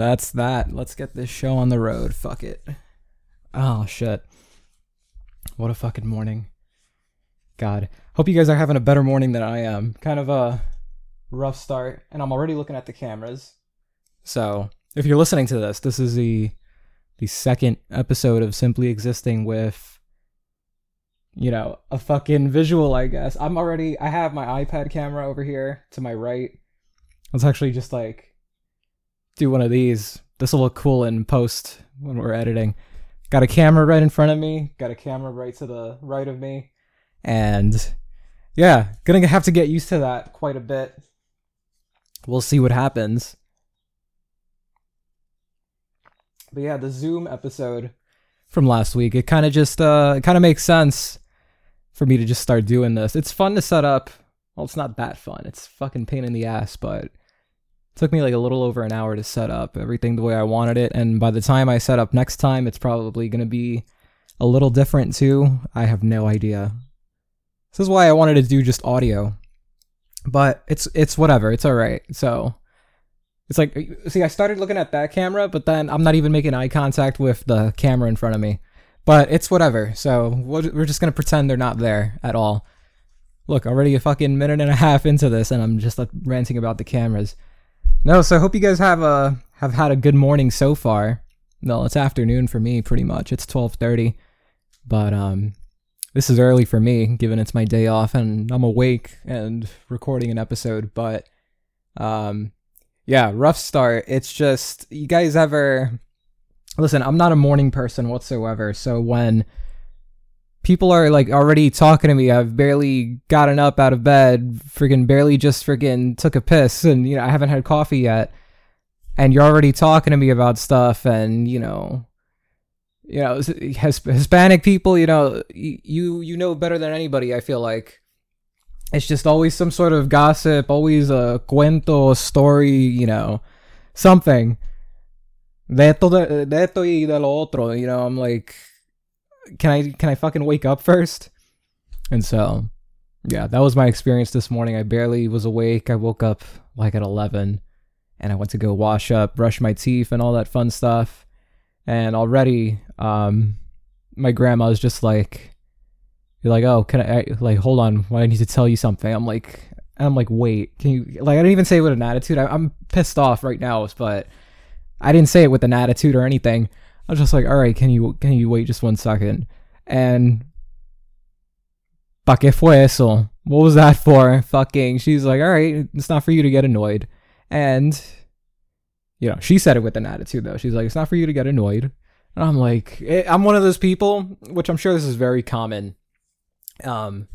That's that. Let's get this show on the road. Fuck it. Oh, shit. What a fucking morning. God. Hope you guys are having a better morning than I am. Kind of a rough start, and I'm already looking at the cameras. So, if you're listening to this, this is the the second episode of Simply Existing with you know, a fucking visual, I guess. I'm already I have my iPad camera over here to my right. Let's actually just like do one of these. This will look cool in post when we're editing. Got a camera right in front of me, got a camera right to the right of me. And yeah, gonna have to get used to that quite a bit. We'll see what happens. But yeah, the Zoom episode from last week, it kind of just uh it kind of makes sense for me to just start doing this. It's fun to set up. Well, it's not that fun. It's fucking pain in the ass, but took me like a little over an hour to set up everything the way I wanted it, and by the time I set up next time, it's probably going to be a little different too. I have no idea. This is why I wanted to do just audio. But it's it's whatever. It's all right. So it's like see I started looking at that camera, but then I'm not even making eye contact with the camera in front of me. But it's whatever. So we're just going to pretend they're not there at all. Look, already a fucking minute and a half into this and I'm just like ranting about the cameras. No, so I hope you guys have a have had a good morning so far. No, it's afternoon for me pretty much. It's 12:30. But um this is early for me, given it's my day off and I'm awake and recording an episode. But, um, yeah, rough start. It's just, you guys ever, listen, I'm not a morning person whatsoever. So when people are like already talking to me, I've barely gotten up out of bed, freaking barely just freaking took a piss, and, you know, I haven't had coffee yet. And you're already talking to me about stuff and, you know, you know Hispanic people you know you you know better than anybody I feel like. It's just always some sort of gossip always a cuento a story you know something. De esto de, de esto y de lo otro you know I'm like can I can I fucking wake up first? And so yeah that was my experience this morning. I barely was awake. I woke up like at 11 and I went to go wash up brush my teeth and all that fun stuff. And already um my grandma's just like you're like oh can I, like hold on. I need to tell you something. I'm like I'm like wait can you like I didn't even say it with an attitude. I, I'm pissed off right now but I didn't say it with an attitude or anything I was just like all right can you can you wait just one second and pa qué fue eso what was that for fucking she's like all right it's not for you to get annoyed and you know, she said it with an attitude though. She's like, it's not for you to get annoyed. And I'm like, eh, I'm one of those people, which I'm sure this is very common. Um,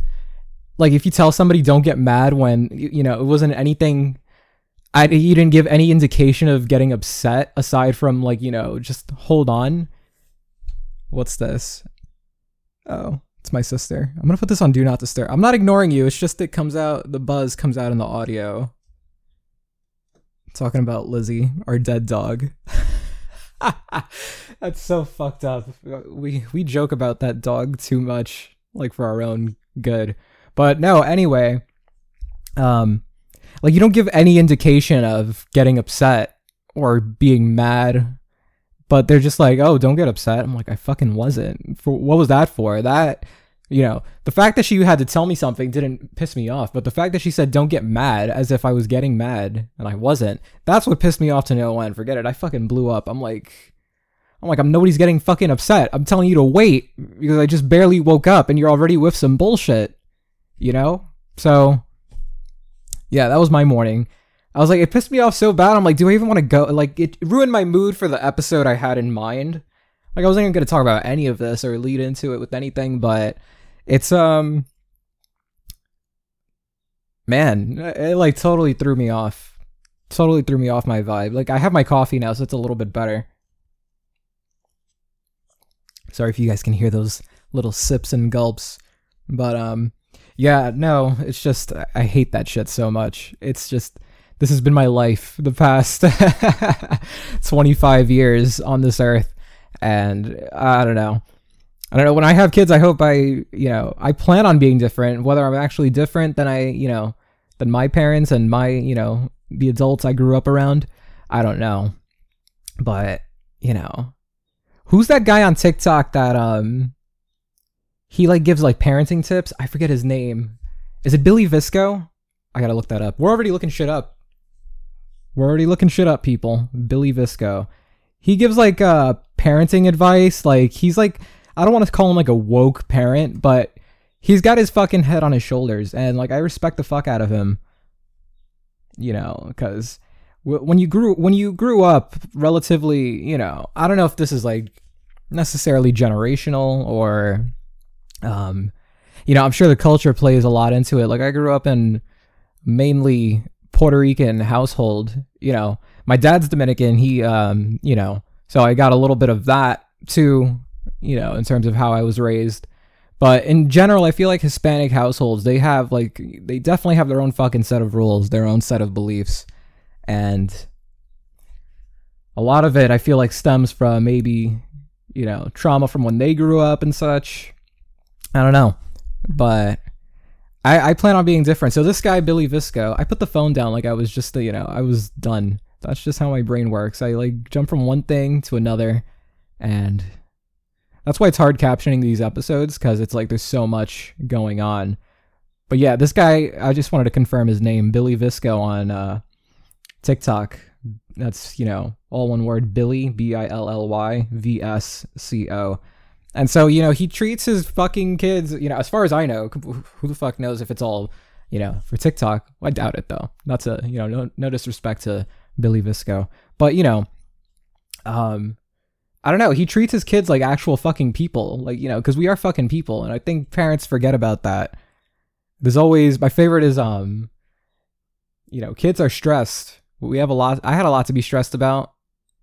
like if you tell somebody don't get mad when you know it wasn't anything, I you didn't give any indication of getting upset aside from like you know just hold on. What's this? Oh, it's my sister. I'm gonna put this on do not disturb. I'm not ignoring you. It's just it comes out. The buzz comes out in the audio talking about Lizzie, our dead dog. That's so fucked up. We we joke about that dog too much, like for our own good. But no, anyway, um, like you don't give any indication of getting upset or being mad, but they're just like, "Oh, don't get upset." I'm like, "I fucking wasn't." For what was that for? That you know, the fact that she had to tell me something didn't piss me off, but the fact that she said don't get mad as if I was getting mad and I wasn't, that's what pissed me off to no end. Forget it. I fucking blew up. I'm like I'm like I'm nobody's getting fucking upset. I'm telling you to wait because I just barely woke up and you're already with some bullshit. You know? So yeah, that was my morning. I was like it pissed me off so bad. I'm like, do I even want to go? Like it ruined my mood for the episode I had in mind. Like I wasn't even going to talk about any of this or lead into it with anything, but it's um man, it like totally threw me off. Totally threw me off my vibe. Like I have my coffee now, so it's a little bit better. Sorry if you guys can hear those little sips and gulps. But um yeah, no, it's just I hate that shit so much. It's just this has been my life the past 25 years on this earth and I don't know. I don't know. When I have kids, I hope I, you know, I plan on being different. Whether I'm actually different than I, you know, than my parents and my, you know, the adults I grew up around, I don't know. but you know, who's that guy on TikTok that um he like gives like parenting tips? I forget his name. Is it Billy Visco? I gotta look that up. We're already looking shit up. We're already looking shit up, people. Billy Visco. He gives like uh parenting advice. Like he's like I don't want to call him like a woke parent, but he's got his fucking head on his shoulders, and like I respect the fuck out of him. You know, because when you grew when you grew up relatively, you know, I don't know if this is like necessarily generational or um you know, I'm sure the culture plays a lot into it. Like I grew up in mainly Puerto Rican household, you know. My dad's Dominican, he um, you know, so I got a little bit of that too, you know, in terms of how I was raised. But in general, I feel like Hispanic households, they have like they definitely have their own fucking set of rules, their own set of beliefs and a lot of it I feel like stems from maybe you know trauma from when they grew up and such. I don't know, but I, I plan on being different. So this guy Billy Visco, I put the phone down like I was just the, you know I was done. That's just how my brain works. I like jump from one thing to another, and that's why it's hard captioning these episodes because it's like there's so much going on. But yeah, this guy, I just wanted to confirm his name, Billy Visco on uh, TikTok. That's, you know, all one word Billy, B I L L Y V S C O. And so, you know, he treats his fucking kids, you know, as far as I know, who the fuck knows if it's all, you know, for TikTok. I doubt it though. Not to, you know, no, no disrespect to Billy Visco. But, you know, um, I don't know. He treats his kids like actual fucking people, like you know, because we are fucking people, and I think parents forget about that. There's always my favorite is um, you know, kids are stressed we have a lot I had a lot to be stressed about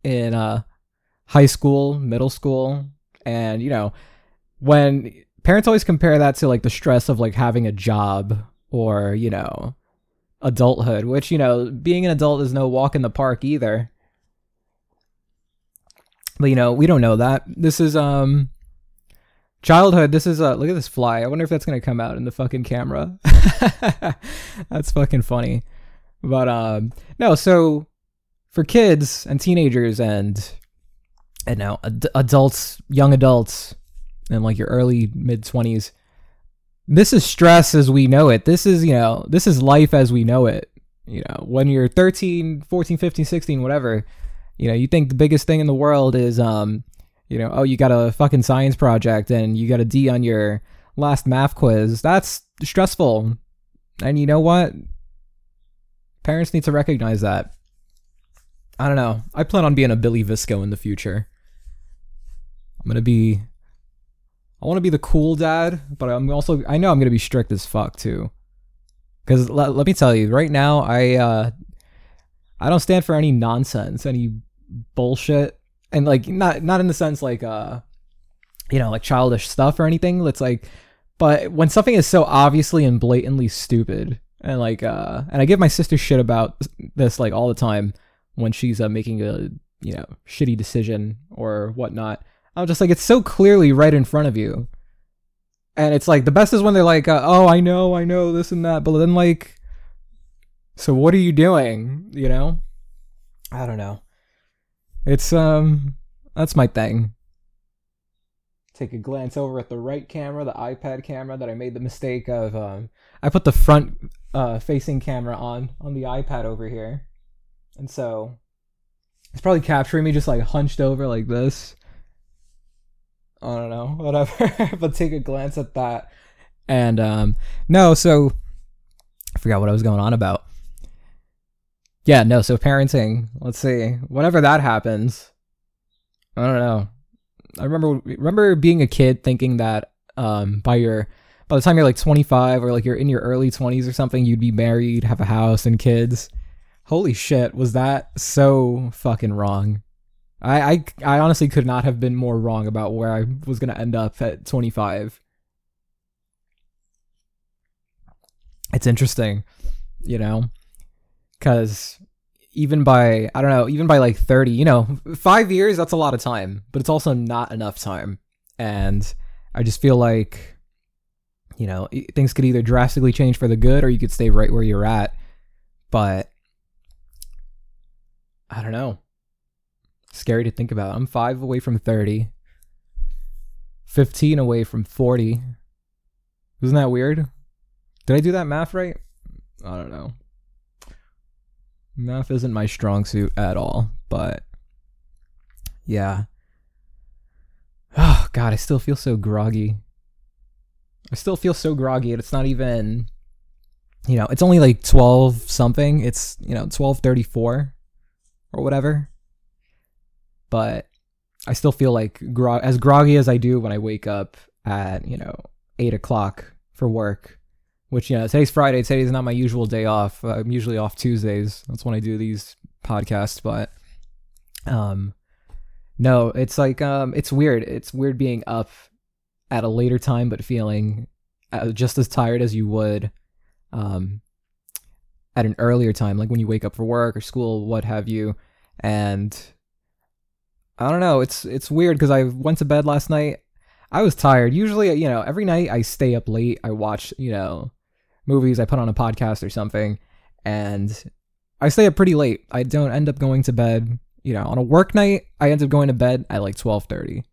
in uh high school, middle school, and you know, when parents always compare that to like the stress of like having a job or, you know, adulthood, which, you know, being an adult is no walk in the park either. But you know, we don't know that. This is um childhood. This is uh look at this fly. I wonder if that's going to come out in the fucking camera. that's fucking funny. But um, no, so for kids and teenagers and and now ad- adults, young adults, and like your early mid twenties, this is stress as we know it. This is you know this is life as we know it. You know when you're 13, 14, 15, 16, whatever, you know you think the biggest thing in the world is um you know oh you got a fucking science project and you got a D on your last math quiz. That's stressful. And you know what? Parents need to recognize that. I don't know. I plan on being a Billy Visco in the future. I'm gonna be. I want to be the cool dad, but I'm also. I know I'm gonna be strict as fuck too. Because let, let me tell you, right now I uh, I don't stand for any nonsense, any bullshit, and like not not in the sense like uh, you know, like childish stuff or anything. It's like, but when something is so obviously and blatantly stupid, and like uh and I give my sister shit about this like all the time when she's uh, making a you know shitty decision or whatnot. I'm just like it's so clearly right in front of you, and it's like the best is when they're like, uh, "Oh, I know, I know this and that," but then like, so what are you doing? You know, I don't know. It's um that's my thing. Take a glance over at the right camera, the iPad camera that I made the mistake of um I put the front uh, facing camera on on the iPad over here, and so it's probably capturing me just like hunched over like this. I don't know, whatever. but take a glance at that, and um, no, so I forgot what I was going on about. Yeah, no, so parenting. Let's see. Whenever that happens, I don't know. I remember remember being a kid thinking that um, by your by the time you're like 25 or like you're in your early 20s or something, you'd be married, have a house and kids. Holy shit, was that so fucking wrong? I, I, I honestly could not have been more wrong about where I was to end up at 25. It's interesting, you know, because even by, I don't know, even by like 30, you know, five years, that's a lot of time, but it's also not enough time. And I just feel like you know, things could either drastically change for the good or you could stay right where you're at. But I don't know. Scary to think about. I'm five away from 30, 15 away from 40. Isn't that weird? Did I do that math right? I don't know. Math isn't my strong suit at all, but yeah. Oh, God, I still feel so groggy. I still feel so groggy, and it's not even, you know, it's only like 12 something. It's, you know, 1234 or whatever. But I still feel like gro- as groggy as I do when I wake up at, you know, 8 o'clock for work, which, you know, today's Friday. Today's not my usual day off. I'm usually off Tuesdays. That's when I do these podcasts. But, um, no, it's like, um, it's weird. It's weird being up at a later time, but feeling uh, just as tired as you would, um, at an earlier time, like when you wake up for work or school, what have you. And I don't know. It's it's weird because I went to bed last night. I was tired. Usually, you know, every night I stay up late. I watch, you know, movies. I put on a podcast or something, and I stay up pretty late. I don't end up going to bed. You know, on a work night, I end up going to bed at like twelve thirty,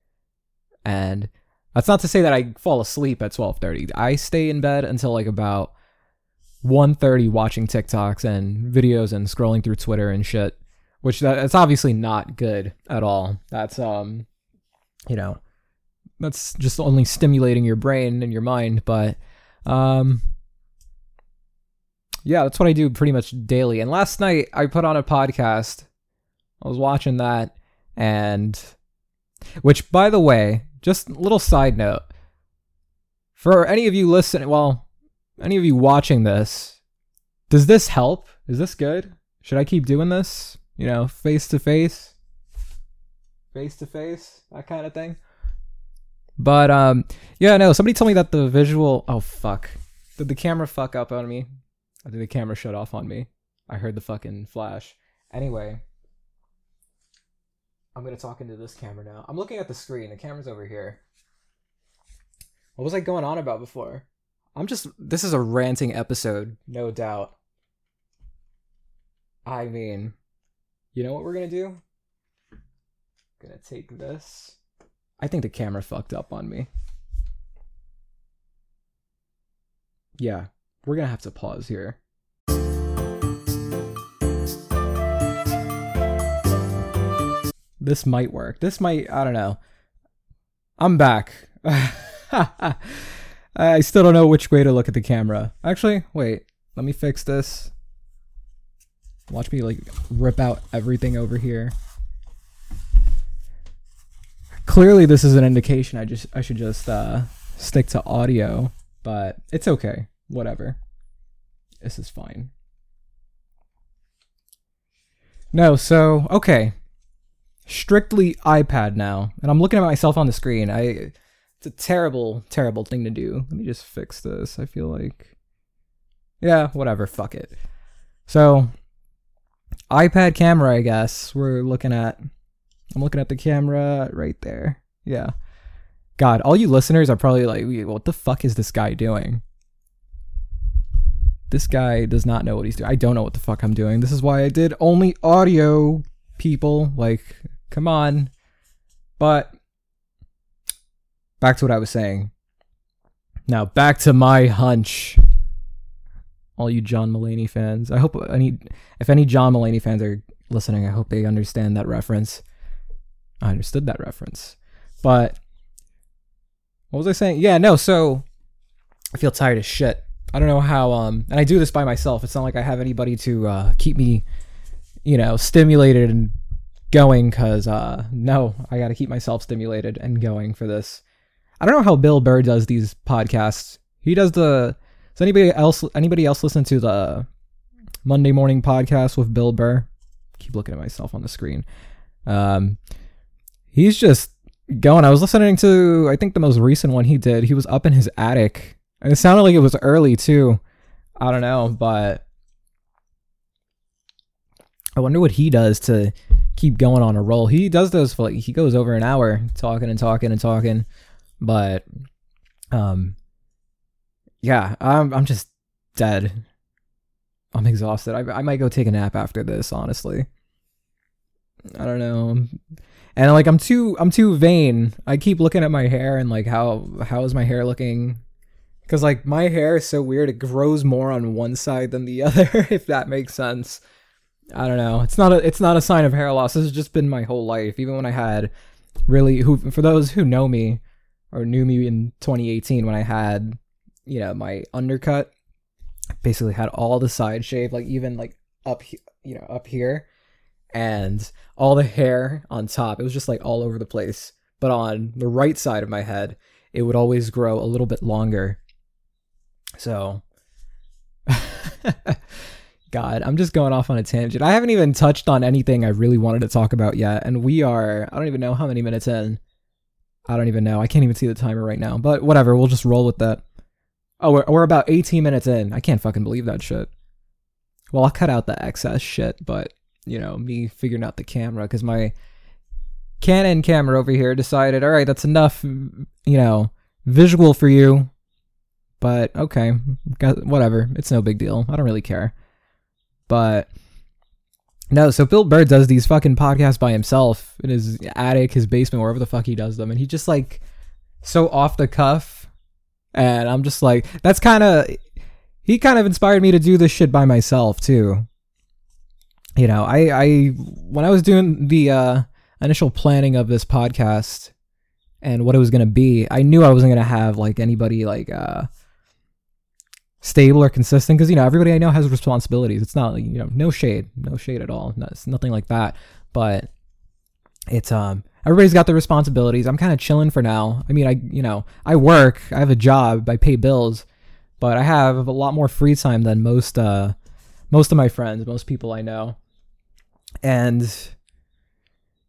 and that's not to say that I fall asleep at twelve thirty. I stay in bed until like about 1.30 watching TikToks and videos and scrolling through Twitter and shit which that, that's obviously not good at all. That's um, you know, that's just only stimulating your brain and your mind. But um, yeah, that's what I do pretty much daily. And last night I put on a podcast. I was watching that, and which, by the way, just little side note for any of you listening, well, any of you watching this, does this help? Is this good? Should I keep doing this? You know, face to face, face to face, that kind of thing. But um, yeah, no. Somebody told me that the visual. Oh fuck! Did the camera fuck up on me? I think the camera shut off on me? I heard the fucking flash. Anyway, I'm gonna talk into this camera now. I'm looking at the screen. The camera's over here. What was I going on about before? I'm just. This is a ranting episode, no doubt. I mean, you know what we're gonna do? Gonna take this. I think the camera fucked up on me. Yeah, we're gonna have to pause here. This might work. This might, I don't know. I'm back. I still don't know which way to look at the camera. Actually, wait. Let me fix this. Watch me like rip out everything over here. Clearly this is an indication I just I should just uh stick to audio, but it's okay. Whatever. This is fine. No, so okay. Strictly iPad now. And I'm looking at myself on the screen. I it's a terrible, terrible thing to do. Let me just fix this. I feel like Yeah, whatever, fuck it. So iPad camera, I guess. We're looking at. I'm looking at the camera right there. Yeah. God, all you listeners are probably like, what the fuck is this guy doing? This guy does not know what he's doing. I don't know what the fuck I'm doing. This is why I did only audio, people. Like, come on. But back to what I was saying. Now, back to my hunch all you John Mulaney fans. I hope any if any John Mulaney fans are listening, I hope they understand that reference. I understood that reference. But what was I saying? Yeah, no, so I feel tired as shit. I don't know how um and I do this by myself. It's not like I have anybody to uh keep me you know, stimulated and going cuz uh no, I got to keep myself stimulated and going for this. I don't know how Bill Burr does these podcasts. He does the does anybody else anybody else listen to the Monday morning podcast with Bill Burr? Keep looking at myself on the screen. Um, he's just going. I was listening to I think the most recent one he did. He was up in his attic, and it sounded like it was early too. I don't know, but I wonder what he does to keep going on a roll. He does those for like he goes over an hour talking and talking and talking, but um yeah, I'm I'm just dead. I'm exhausted. I I might go take a nap after this, honestly. I don't know. And like I'm too I'm too vain. I keep looking at my hair and like how how is my hair looking? Cuz like my hair is so weird. It grows more on one side than the other if that makes sense. I don't know. It's not a it's not a sign of hair loss. This has just been my whole life. Even when I had really who for those who know me or knew me in 2018 when I had you know my undercut basically had all the side shave like even like up you know up here and all the hair on top. It was just like all over the place. But on the right side of my head it would always grow a little bit longer. So god i'm just going off on a tangent. I haven't even touched on anything i really wanted to talk about yet and we are i don't even know how many minutes in. I don't even know. I can't even see the timer right now but whatever. We'll just roll with that oh we're, we're about 18 minutes in i can't fucking believe that shit well i'll cut out the excess shit but you know me figuring out the camera because my Canon camera over here decided, all right, that's enough, you know, visual for you. But okay, got, whatever. It's no big deal. I don't really care. But no, so Bill Burr does these fucking podcasts by himself in his attic, his basement, wherever the fuck he does them, and he just like so off the cuff. And I'm just like, that's kind of he kind of inspired me to do this shit by myself too you know, I I when I was doing the uh, initial planning of this podcast and what it was gonna be, I knew I wasn't gonna have like anybody like uh stable or consistent because you know everybody I know has responsibilities. It's not you know no shade, no shade at all. No, it's nothing like that. But it's um everybody's got their responsibilities. I'm kind of chilling for now. I mean, I you know I work, I have a job, I pay bills, but I have a lot more free time than most uh most of my friends, most people I know. And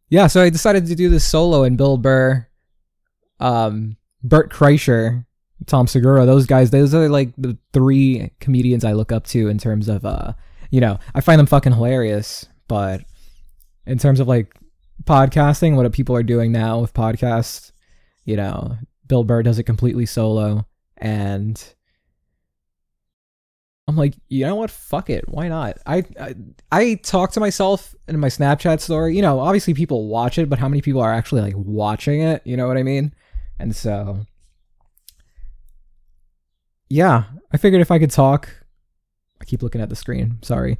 yeah, so I decided to do this solo and Bill Burr, um, Bert Kreischer, Tom Segura, those guys, those are like the three comedians I look up to in terms of uh, you know, I find them fucking hilarious, but in terms of like podcasting, what people are doing now with podcasts, you know, Bill Burr does it completely solo and I'm like, you know what? Fuck it. Why not? I, I I talk to myself in my Snapchat story. You know, obviously people watch it, but how many people are actually like watching it? You know what I mean? And so, yeah, I figured if I could talk, I keep looking at the screen. Sorry.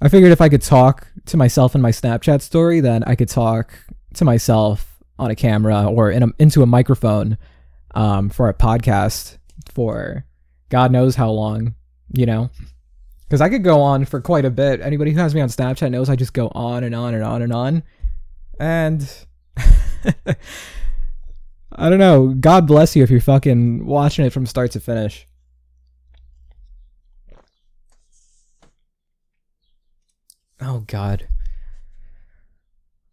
I figured if I could talk to myself in my Snapchat story, then I could talk to myself on a camera or in a, into a microphone um, for a podcast for God knows how long you know? Because I could go on for quite a bit. Anybody who has me on Snapchat knows I just go on and on and on and on. And I don't know. God bless you if you're fucking watching it from start to finish. Oh God.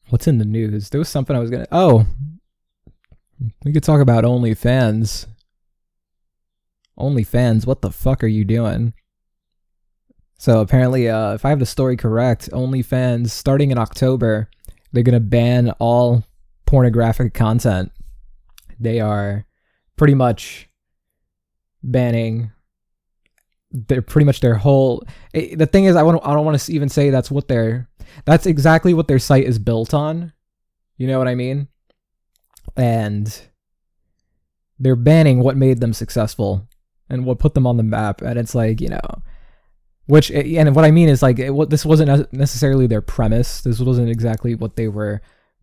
What's in the news? There was something I was gonna. Oh, we could talk about OnlyFans. OnlyFans, what the fuck are you doing? So apparently, uh, if I have the story correct, OnlyFans, starting in October, they're gonna ban all pornographic content. They are pretty much banning. They're pretty much their whole. It, eh, the thing is, I want. I don't want to even say that's what their. That's exactly what their site is built on. You know what I mean? And they're banning what made them successful and what put them on the map. And it's like, you know, which, and what I mean is like, it, this wasn't necessarily their premise. This wasn't exactly what they were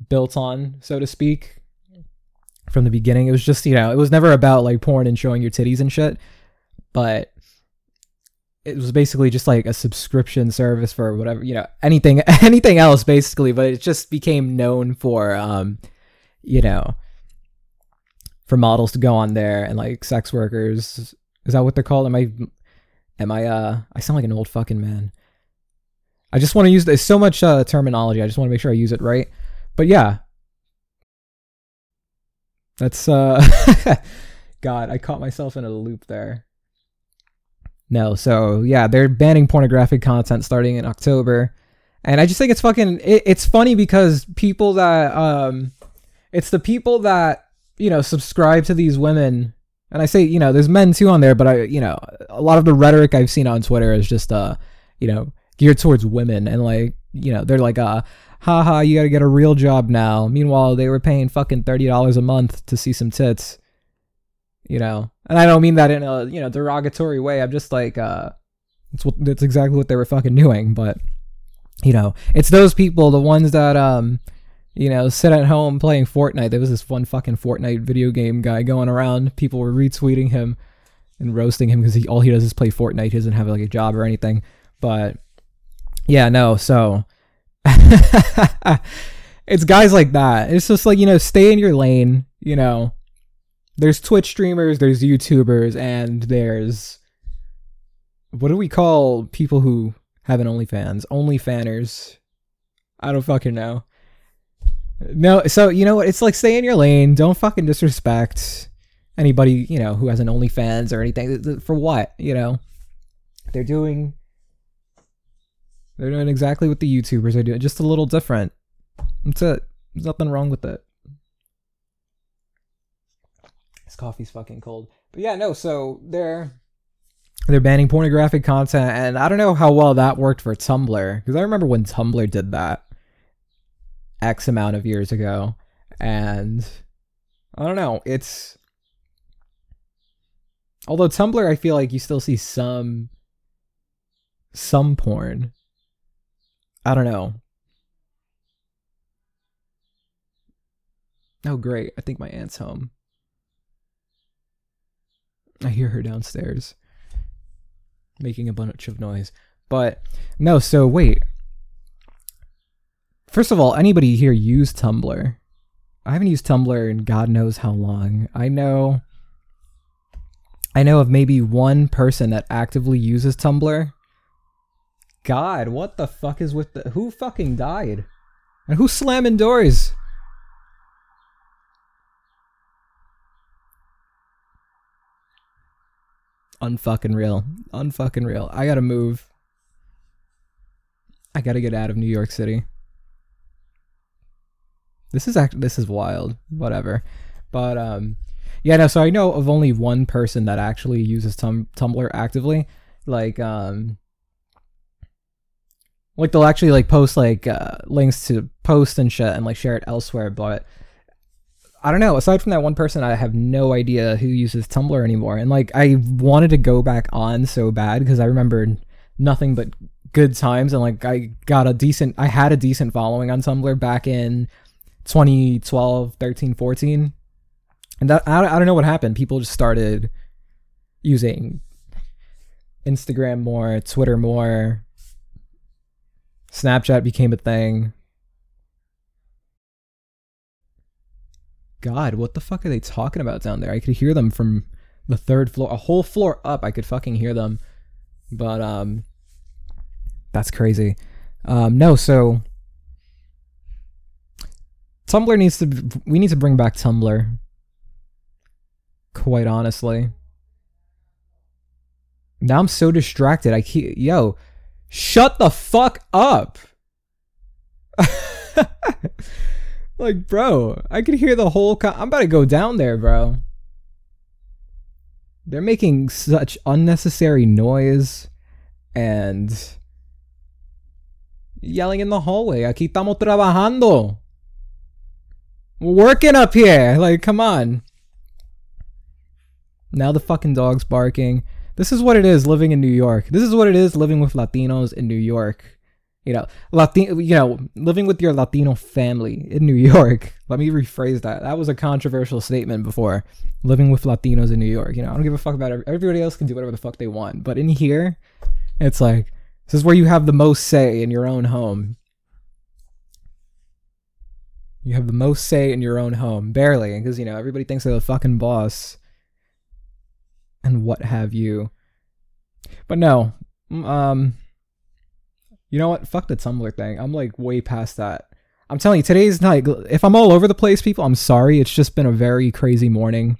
built on, so to speak, from the beginning. It was just, you know, it was never about like porn and showing your titties and shit, but it was basically just like a subscription service for whatever, you know, anything, anything else basically, but it just became known for, um, you know, for models to go on there and like sex workers is that what they're called? Am I am I uh I sound like an old fucking man. I just want to use there's so much uh, terminology. I just want to make sure I use it right. But yeah. That's uh God, I caught myself in a loop there. No, so yeah, they're banning pornographic content starting in October. And I just think it's fucking it, it's funny because people that um it's the people that, you know, subscribe to these women and I say, you know, there's men too on there, but I, you know, a lot of the rhetoric I've seen on Twitter is just, uh, you know, geared towards women, and like, you know, they're like, uh, haha, you gotta get a real job now. Meanwhile, they were paying fucking $30 a month to see some tits. You know? And I don't mean that in a, you know, derogatory way. I'm just like, uh, it's what, that's exactly what they were fucking doing. But, you know, it's those people, the ones that, um, you know, sit at home playing Fortnite. There was this one fucking Fortnite video game guy going around. People were retweeting him and roasting him because he all he does is play Fortnite. He doesn't have like a job or anything. But yeah, no. So it's guys like that. It's just like you know, stay in your lane. You know, there's Twitch streamers, there's YouTubers, and there's what do we call people who have an OnlyFans? OnlyFanners. I don't fucking know. No, so you know what? It's like stay in your lane. Don't fucking disrespect anybody, you know, who has an OnlyFans or anything. For what? You know, they're doing. They're doing exactly what the YouTubers are doing, just a little different. That's it. There's nothing wrong with it. This coffee's fucking cold. But yeah, no. So they're they're banning pornographic content, and I don't know how well that worked for Tumblr because I remember when Tumblr did that X amount of years ago, and I don't know. It's although Tumblr, I feel like you still see some some porn. I don't know. Oh, great. I think my aunt's home. I hear her downstairs making a bunch of noise. But no, so wait. First of all, anybody here use Tumblr? I haven't used Tumblr in God knows how long. I know I know of maybe one person that actively uses Tumblr. God, what the fuck is with the who fucking died? And who's slamming doors? Unfucking real. Unfucking real. I gotta move. I gotta get out of New York City. This is act. This is wild. Whatever. But um, yeah. No. So I know of only one person that actually uses tum- Tumblr actively. Like um, like they'll actually like post like uh, links to post and shit and like share it elsewhere. But I don't know. Aside from that one person, I have no idea who uses Tumblr anymore. And like, I wanted to go back on so bad because I remembered nothing but good times. And like, I got a decent, I had a decent following on Tumblr back in 2012, 13, 14. And that, I, I don't know what happened. People just started using Instagram more, Twitter more. Snapchat became a thing. God, what the fuck are they talking about down there? I could hear them from the third floor, a whole floor up. I could fucking hear them. But um that's crazy. Um no, so Tumblr needs to we need to bring back Tumblr. Quite honestly. Now I'm so distracted. I keep yo, shut the fuck up. Like, bro, I could hear the whole. I'm about to go down there, bro. They're making such unnecessary noise and yelling in the hallway. Aquí estamos trabajando. We're working up here. Like, come on. Now the fucking dog's barking. This is what it is living in New York. This is what it is living with Latinos in New York you know, Latino, you know, living with your Latino family in New York. Let me rephrase that. That was a controversial statement before. Living with Latinos in New York. You know, I don't give a fuck about it. Everybody else can do whatever the fuck they want. But in here, it's like, this is where you have the most say in your own home. You have the most say in your own home. Barely. Because, you know, everybody thinks they're the fucking boss. And what have you. But no. Um you know what? Fuck the Tumblr thing. I'm like way past that. I'm telling you, today's night. If I'm all over the place, people, I'm sorry. It's just been a very crazy morning.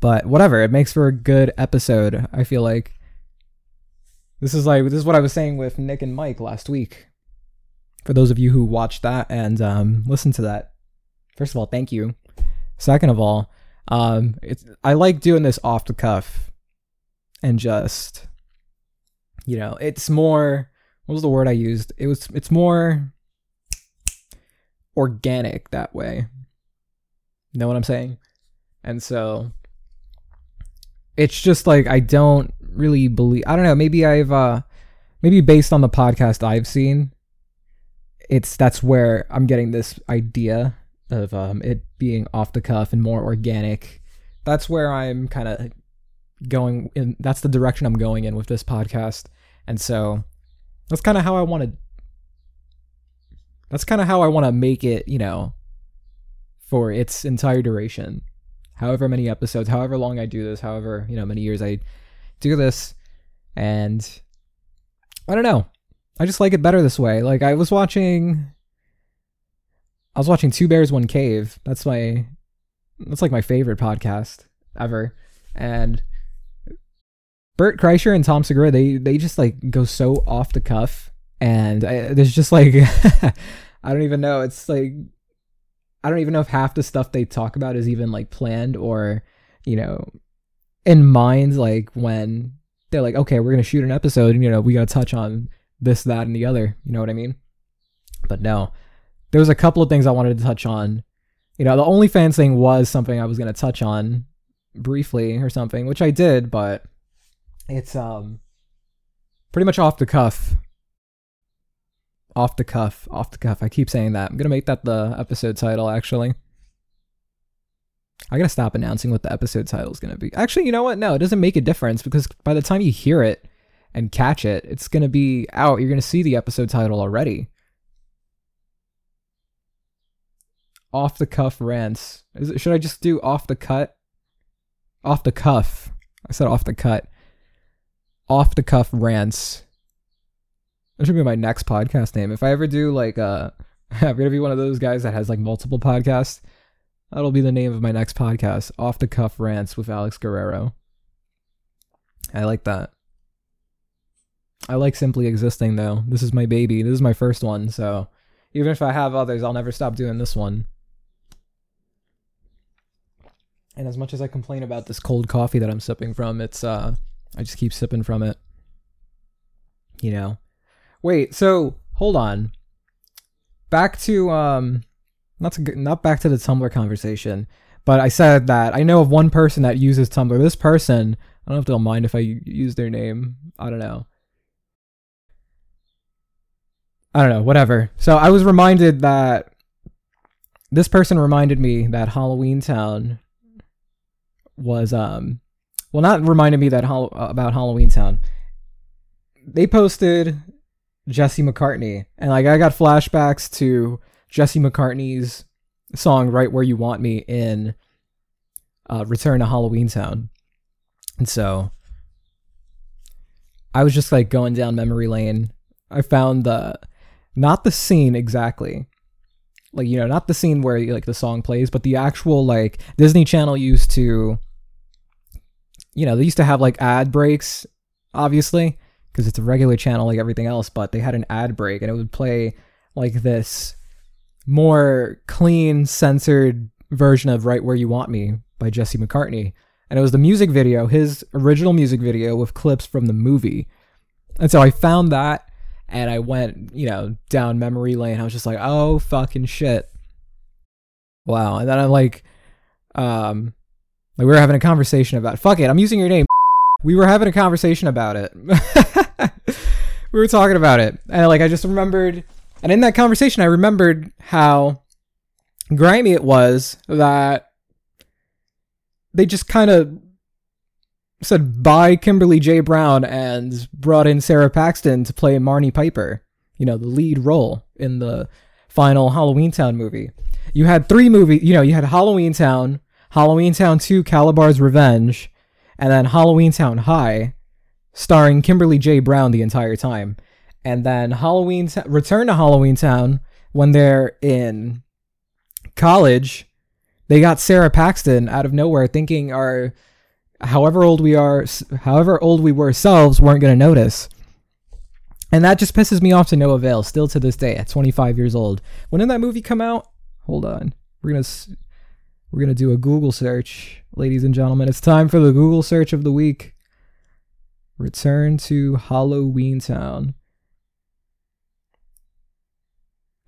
But whatever. It makes for a good episode. I feel like this is like this is what I was saying with Nick and Mike last week. For those of you who watched that and um, listened to that, first of all, thank you. Second of all, um, it's I like doing this off the cuff and just you know, it's more what was the word I used? It was it's more organic that way. Know what I'm saying? And so it's just like I don't really believe I don't know, maybe I've uh maybe based on the podcast I've seen, it's that's where I'm getting this idea of um it being off the cuff and more organic. That's where I'm kind of going in that's the direction I'm going in with this podcast. And so that's kind of how I want to that's kind of how I want to make it, you know, for its entire duration. However many episodes, however long I do this, however, you know, many years I do this and I don't know. I just like it better this way. Like I was watching I was watching Two Bears One Cave. That's my that's like my favorite podcast ever. And Bert Kreischer and Tom Segura, they they just like go so off the cuff, and I, there's just like I don't even know. It's like I don't even know if half the stuff they talk about is even like planned or you know in mind. Like when they're like, okay, we're gonna shoot an episode, and you know we gotta touch on this, that, and the other. You know what I mean? But no, there was a couple of things I wanted to touch on. You know, the OnlyFans thing was something I was gonna touch on briefly or something, which I did, but it's um pretty much off the cuff. Off the cuff, off the cuff. I keep saying that. I'm gonna make that the episode title. Actually, I gotta stop announcing what the episode title is gonna be. Actually, you know what? No, it doesn't make a difference because by the time you hear it and catch it, it's gonna be out. You're gonna see the episode title already. Off the cuff rants. Is it, should I just do off the cut? Off the cuff. I said off the cut off the cuff rants. That should be my next podcast name. If I ever do like uh I'm gonna be one of those guys that has like multiple podcasts. That'll be the name of my next podcast, Off the Cuff Rants with Alex Guerrero. I like that. I like simply existing though. This is my baby. This is my first one, so even if I have others, I'll never stop doing this one. And as much as I complain about this cold coffee that I'm sipping from, it's uh I just keep sipping from it. You know. Wait, so hold on. Back to um not to, not back to the Tumblr conversation, but I said that I know of one person that uses Tumblr. This person, I don't know if they'll mind if I use their name. I don't know. I don't know, whatever. So I was reminded that this person reminded me that Halloween Town was um well, not reminded me that uh, about Halloween Town. They posted Jesse McCartney, and like I got flashbacks to Jesse McCartney's song "Right Where You Want Me" in uh, Return to Halloween Town, and so I was just like going down memory lane. I found the not the scene exactly, like you know, not the scene where like the song plays, but the actual like Disney Channel used to you know, they used to have like ad breaks, obviously, because it's a regular channel like everything else, but they had an ad break and it would play like this more clean, censored version of Right Where You Want Me by Jesse McCartney. And it was the music video, his original music video with clips from the movie. And so I found that and I went, you know, down memory lane. I was just like, oh, fucking shit. Wow. And then I'm like, um, like we were having a conversation about fuck it, I'm using your name. We were having a conversation about it. we were talking about it. And like I just remembered and in that conversation I remembered how grimy it was that they just kind of said bye Kimberly J. Brown and brought in Sara Paxton to play Marnie Piper, you know, the lead role in the final Halloween Town movie. You had three movies, you know, you had Halloween Town, Halloween Town 2 Kalabar's Revenge, and then Halloween Town High, starring Kimberly J. Brown the entire time. And then Halloween T- Return to Halloween Town when they're in college, they got Sara Paxton out of nowhere thinking our however old we are, however old we were selves weren't going to notice. And that just pisses me off to no avail still to this day at 25 years old. When did that movie come out? Hold on. We're going to we're going to do a Google search, ladies and gentlemen. It's time for the Google search of the week. Return to Halloween Town.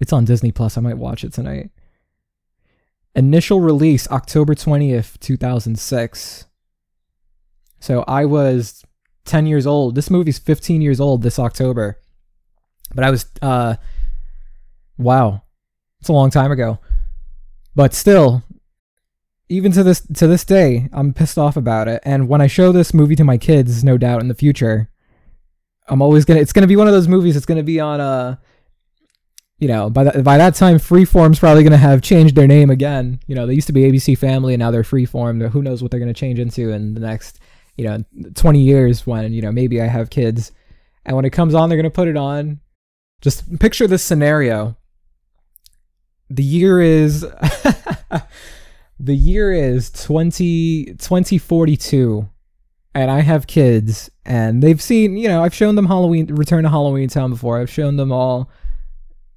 It's on Disney Plus. I might watch it tonight. Initial release October 20th, 2006. So I was 10 years old. This movie's 15 years old this October. But I was uh wow. It's a long time ago. But still, even to this to this day, I'm pissed off about it. And when I show this movie to my kids, no doubt in the future, I'm always gonna. It's gonna be one of those movies. It's gonna be on uh you know, by that by that time, Freeform's probably gonna have changed their name again. You know, they used to be ABC Family, and now they're Freeform. Who knows what they're gonna change into in the next, you know, 20 years when you know maybe I have kids, and when it comes on, they're gonna put it on. Just picture this scenario. The year is the year is 20 2042 and I have kids and they've seen, you know, I've shown them Halloween Return to Halloween Town before. I've shown them all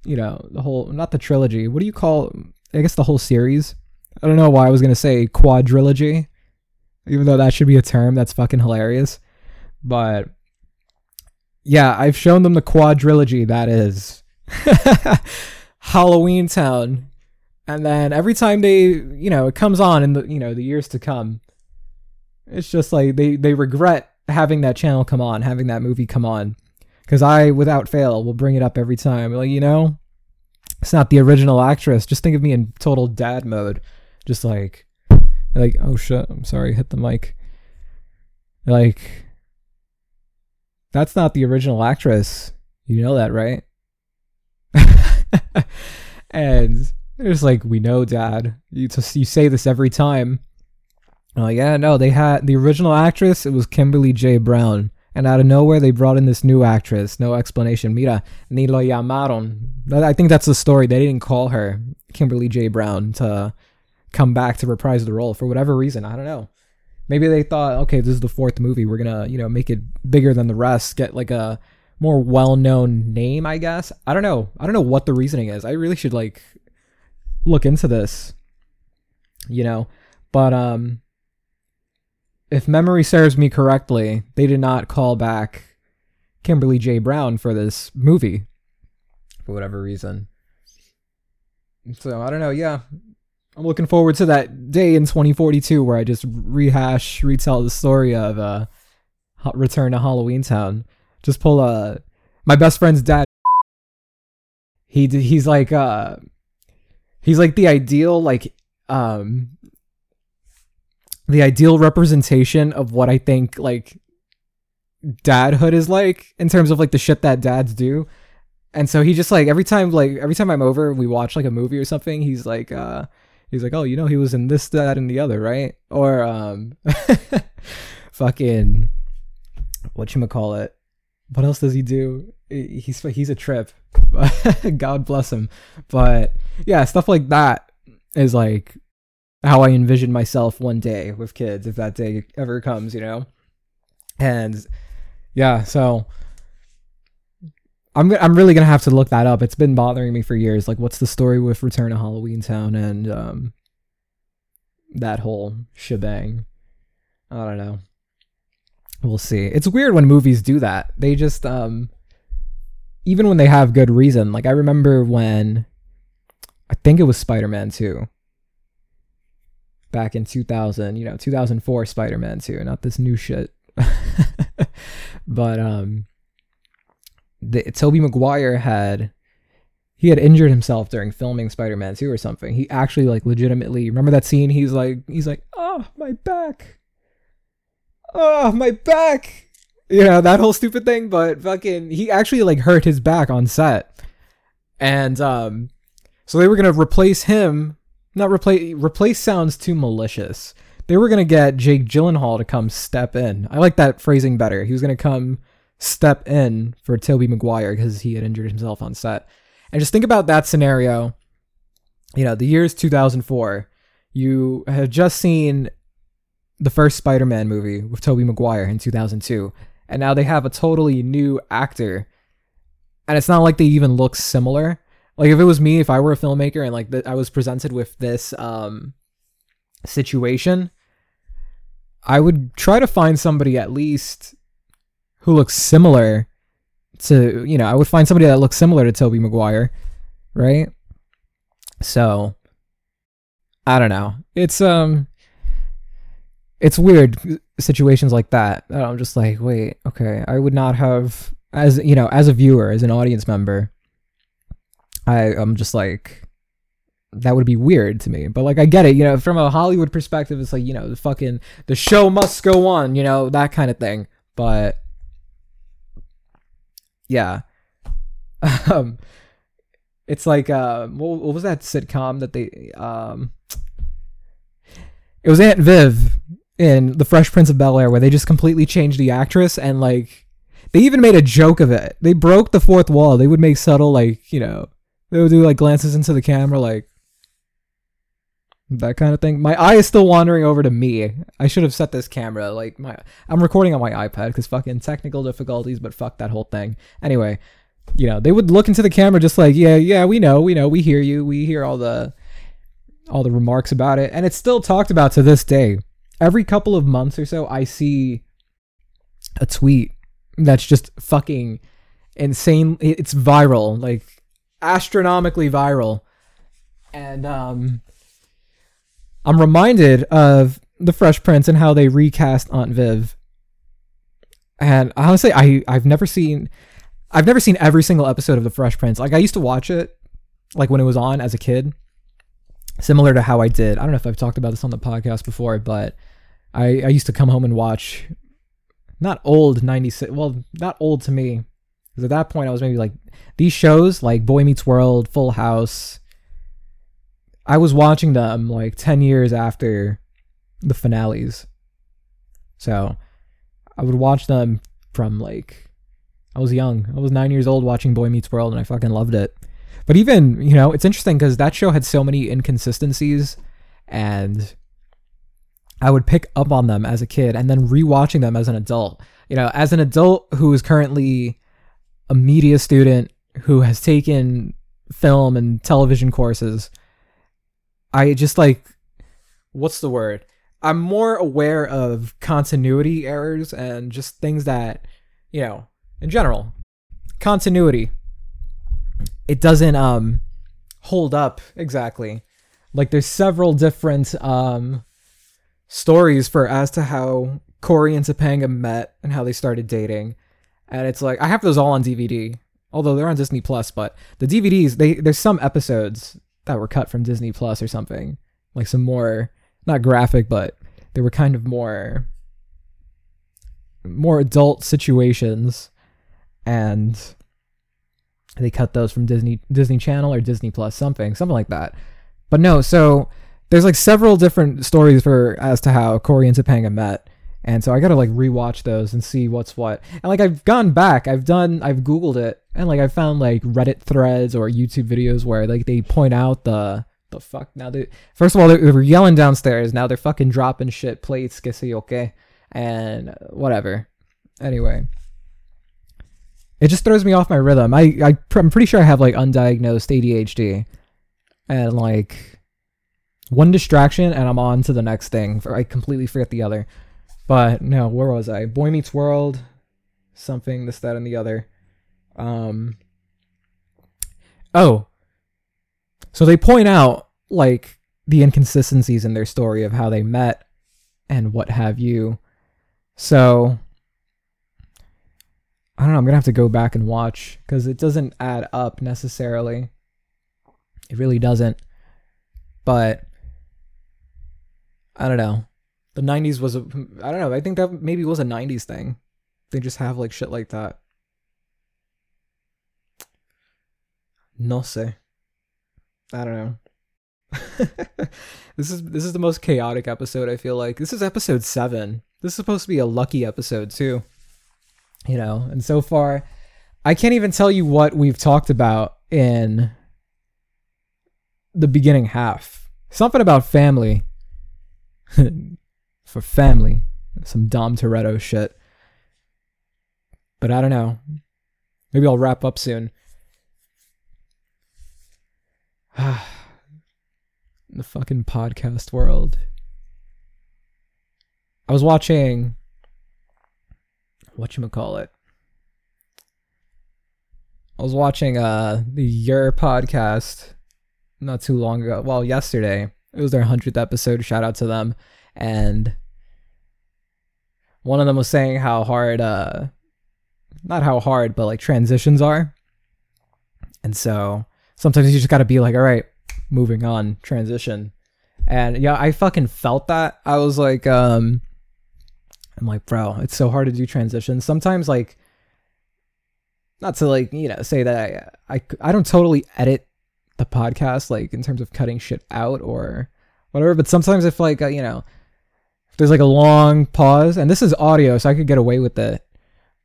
you know, the whole not the trilogy. What do you call I guess the whole series? I don't know why I was going to say quadrilogy even though that should be a term that's fucking hilarious. But yeah, I've shown them the quadrilogy that is Halloween Town. And then every time they, you know, it comes on in the, you know, the years to come, it's just like they they regret having that channel come on, having that movie come on. Cuz I without fail will bring it up every time. Like, you know, it's not the original actress. Just think of me in total dad mode. Just like like, oh shit, I'm sorry, hit the mic. Like that's not the original actress. You know that, right? and it's like, we know, Dad. You just you say this every time. I'm like, yeah, no, they had the original actress. It was Kimberly J. Brown, and out of nowhere they brought in this new actress. No explanation. Mira, ni lo llamaron. I think that's the story. They didn't call her Kimberly J. Brown to come back to reprise the role for whatever reason. I don't know. Maybe they thought, okay, this is the fourth movie. We're gonna, you know, make it bigger than the rest. Get like a more well-known name, I guess. I don't know. I don't know what the reasoning is. I really should like look into this. You know, but um if memory serves me correctly, they did not call back Kimberly J. Brown for this movie for whatever reason. So I don't know. Yeah, I'm looking forward to that day in 2042 where I just rehash, retell the story of uh, Return to Halloween Town. Just pull a uh, my best friend's dad. He he's like uh he's like the ideal like um the ideal representation of what I think like dadhood is like in terms of like the shit that dads do. And so he just like every time like every time I'm over we watch like a movie or something, he's like uh he's like, "Oh, you know he was in this that and the other, right?" Or um fucking what you call it? What else does he do? He's he's a trip. God bless him. But yeah, stuff like that is like how I envision myself one day with kids if that day ever comes, you know. And yeah, so I'm I'm really gonna have to look that up. It's been bothering me for years. Like, what's the story with Return to Halloween Town and um, that whole shebang? I don't know. We'll see. It's weird when movies do that. They just um, even when they have good reason. Like I remember when I think it was Spider-Man 2 back in 2000, you know, 2004 Spider-Man 2, not this new shit. but um the Tobey Maguire had he had injured himself during filming Spider-Man 2 or something. He actually like legitimately remember that scene? He's like he's like, "Oh, my back. Oh, my back." You know, that whole stupid thing, but fucking he actually like hurt his back on set. And um so they were to replace him, not replace replace sounds too malicious. They were to get Jake Gyllenhaal to come step in. I like that phrasing better. He was to come step in for Tobey Maguire because he had injured himself on set. And just think about that scenario. You know, the year is 2004. You had just seen the first Spider-Man movie with Tobey Maguire in 2002, and now they have a totally new actor. And it's not like they even look similar. Like if it was me, if I were a filmmaker and like the, I was presented with this um situation, I would try to find somebody at least who looks similar to you know I would find somebody that looks similar to Tobey Maguire, right? So I don't know. It's um it's weird situations like that. I'm just like, wait, okay, I would not have as you know, as a viewer, as an audience member, I I'm just like that would be weird to me. But like I get it, you know, from a Hollywood perspective, it's like, you know, the fucking the show must go on, you know, that kind of thing. But yeah. um it's like uh what, what was that sitcom that they um it was Aunt Viv in The Fresh Prince of Bel Air where they just completely changed the actress and like they even made a joke of it. They broke the fourth wall. They would make subtle like, you know, they would do like glances into the camera like that kind of thing. My eye is still wandering over to me. I should have set this camera like my I'm recording on my iPad cuz fucking technical difficulties, but fuck that whole thing. Anyway, you know, they would look into the camera just like, "Yeah, yeah, we know, we know, we hear you. We hear all the all the remarks about it." And it's still talked about to this day. Every couple of months or so, I see a tweet that's just fucking insane. It's viral, like astronomically viral. And um I'm reminded of the Fresh Prince and how they recast Aunt Viv. And honestly, I I've never seen I've never seen every single episode of the Fresh Prince. Like I used to watch it like when it was on as a kid. Similar to how I did. I don't know if I've talked about this on the podcast before, but I I used to come home and watch not old 96 well, not old to me. Cuz at that point I was maybe like these shows like Boy Meets World, Full House, I was watching them like 10 years after the finales. So I would watch them from like I was young. I was 9 years old watching Boy Meets World and I fucking loved it. But even, you know, it's interesting cuz that show had so many inconsistencies and I would pick up on them as a kid and then rewatching them as an adult. You know, as an adult who is currently a media student who has taken film and television courses, I just like what's the word? I'm more aware of continuity errors and just things that, you know, in general, continuity it doesn't um hold up exactly. Like there's several different um stories for as to how Corey and Topanga met and how they started dating. And it's like I have those all on DVD. Although they're on Disney Plus, but the DVDs, they there's some episodes that were cut from Disney Plus or something. Like some more not graphic, but they were kind of more more adult situations and they cut those from Disney Disney Channel or Disney Plus something, something like that. But no, so there's like several different stories for as to how Corey and Topanga met. And so I gotta like rewatch those and see what's what. And like I've gone back, I've done, I've Googled it, and like I found like Reddit threads or YouTube videos where like they point out the the fuck now they first of all they, they were yelling downstairs. Now they're fucking dropping shit plates, que okay, and whatever. Anyway, it just throws me off my rhythm. I, I I'm pretty sure I have like undiagnosed ADHD, and like one distraction and I'm on to the next thing. I completely forget the other. But no, where was I? Boy Meets World, something, this, that, and the other. Um. Oh. So they point out like the inconsistencies in their story of how they met and what have you. So I don't know. I'm gonna have to go back and watch because it doesn't add up necessarily. It really doesn't. But I don't know. The 90s was a i don't know i think that maybe was a 90s thing. They just have like shit like that. No sé. I don't know. This is this is the most chaotic episode i feel like. This is episode 7 this is supposed to be a lucky episode too. You know and so far i can't even tell you what we've talked about in the beginning half. Something about family for family. Some Dom Toretto shit. But I don't know. Maybe I'll wrap up soon. the fucking podcast world. I was watching what you call it I was watching uh Your podcast not too long ago. Well, yesterday. It was their 100th episode. Shout out to them. And one of them was saying how hard uh not how hard, but like transitions are. And so sometimes you just got to be like, all right, moving on, transition. And yeah, I fucking felt that. I was like um I'm like, bro, it's so hard to do transitions. Sometimes like not to like you know say that I, I I don't totally edit the podcast like in terms of cutting shit out or whatever, but sometimes if like uh, you know there's like a long pause and this is audio, so I could get away with it,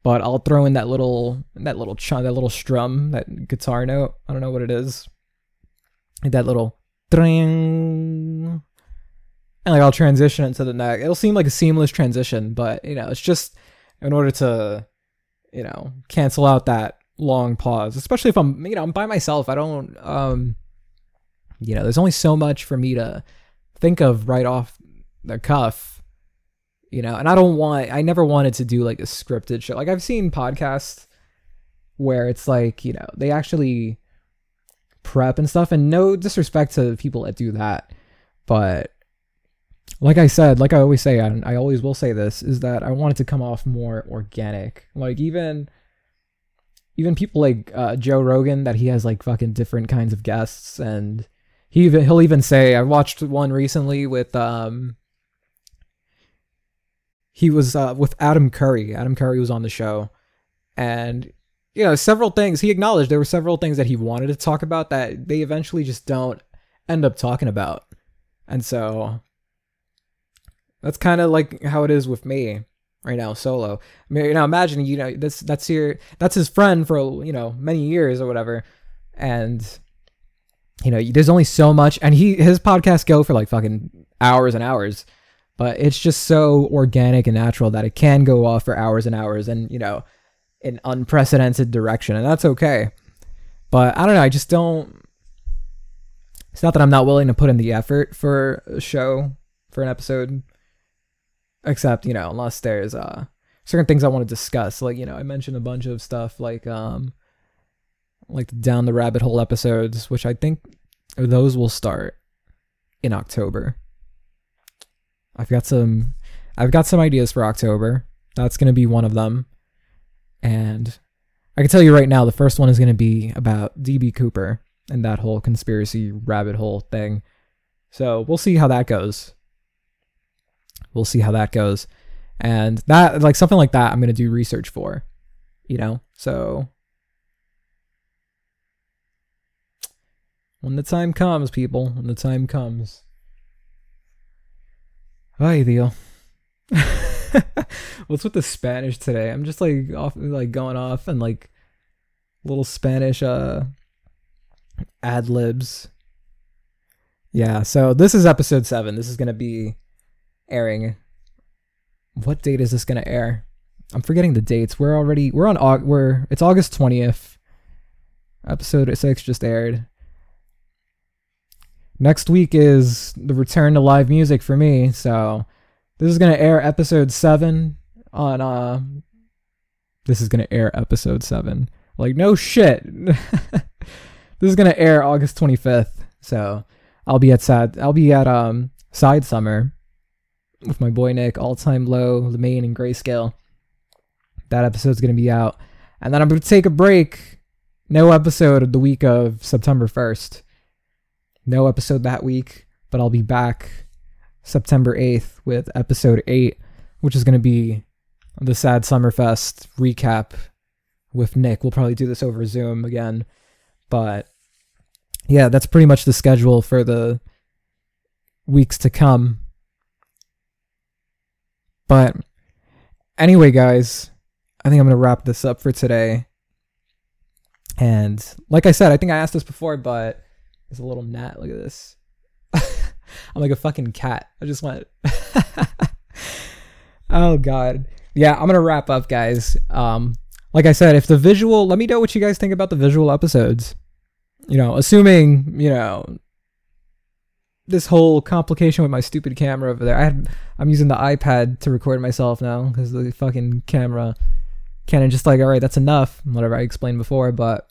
but I'll throw in that little that little ch- that little strum that guitar note. I don't know what it is. That little and like I'll transition into the next. It'll seem like a seamless transition, but you know, it's just in order to you know, cancel out that long pause, especially if I'm, you know, I'm by myself. I don't, um, you know, there's only so much for me to think of right off the cuff, you know, and I don't want, I never wanted to do like a scripted show. Like I've seen podcasts where it's like, you know, they actually prep and stuff, and no disrespect to people that do that, but like I said, like I always say, and I always will say this, is that I want it to come off more organic. Like even even people like uh, Joe Rogan, that he has like fucking different kinds of guests, and he even he'll even say, I watched one recently with um he was uh, with Adam Curry. Adam Curry was on the show, and you know several things he acknowledged there were several things that he wanted to talk about that they eventually just don't end up talking about, and so that's kind of like how it is with me right now, solo. I mean, now imagine you know that's that's your that's his friend for you know many years or whatever, and you know there's only so much, and he his podcasts go for like fucking hours and hours, but it's just so organic and natural that it can go off for hours and hours, and you know, in unprecedented direction, and that's okay. But I don't know, I just don't. It's not that I'm not willing to put in the effort for a show for an episode except you know unless there's uh certain things I want to discuss. Like you know I mentioned a bunch of stuff like um like down the rabbit hole episodes, which I think those will start in October. I've got some I've got some ideas for October. That's going to be one of them. And I can tell you right now the first one is going to be about DB Cooper and that whole conspiracy rabbit hole thing. So, we'll see how that goes we'll see how that goes. And that like something like that I'm going to do research for, you know? So when the time comes, people, when the time comes. Ay, Dio. What's with the Spanish today? I'm just like off like going off and like little Spanish uh ad libs. Yeah, so this is episode 7. This is going to be airing. What date is this going to air? I'm forgetting the dates. We're already we're on we're it's August 20th. Episode 6 just aired. Next week is the return to live music for me, so this is to air episode 7 on uh this is to air episode 7. Like no shit. this is to air August 25th. So, I'll be at sad I'll be at um Sad Summer with my boy Nick, All Time Low, the Maine and Grayscale. That episode's to be out. And then I'm to take a break. No episode of the week of September 1st. No episode that week, but I'll be back September 8th with episode 8, which is going to be the Sad Summerfest recap with Nick. We'll probably do this over Zoom again. But yeah, that's pretty much the schedule for the weeks to come. But anyway, guys, I think I'm going to wrap this up for today. And like I said, I think I asked this before, but there's a little gnat. Look at this. I'm like a fucking cat. I just went. oh god. Yeah, I'm gonna wrap up, guys. Um, like I said, if the visual, let me know what you guys think about the visual episodes. You know, assuming you know this whole complication with my stupid camera over there. I had, I'm using the iPad to record myself now because the fucking camera Canon just like, all right, that's enough. Whatever I explained before, but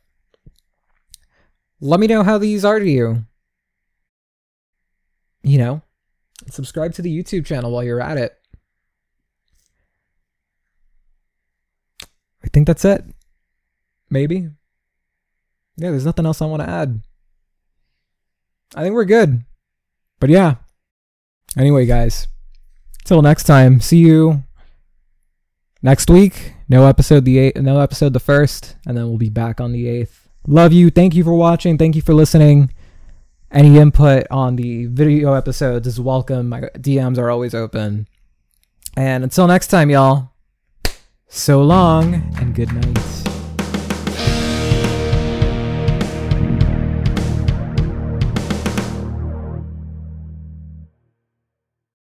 let me know how these are to you. You know, subscribe to the YouTube channel while you're at it. I think that's it. Maybe. Yeah, there's nothing else I want to add. I think we're good. But yeah. Anyway, guys. Till next time. See you next week. No episode the eighth, no episode the first, and then we'll be back on the eighth. Love you. Thank you for watching. Thank you for listening. Any input on the video episodes is welcome. My DMs are always open. And until next time, y'all. So long and good night.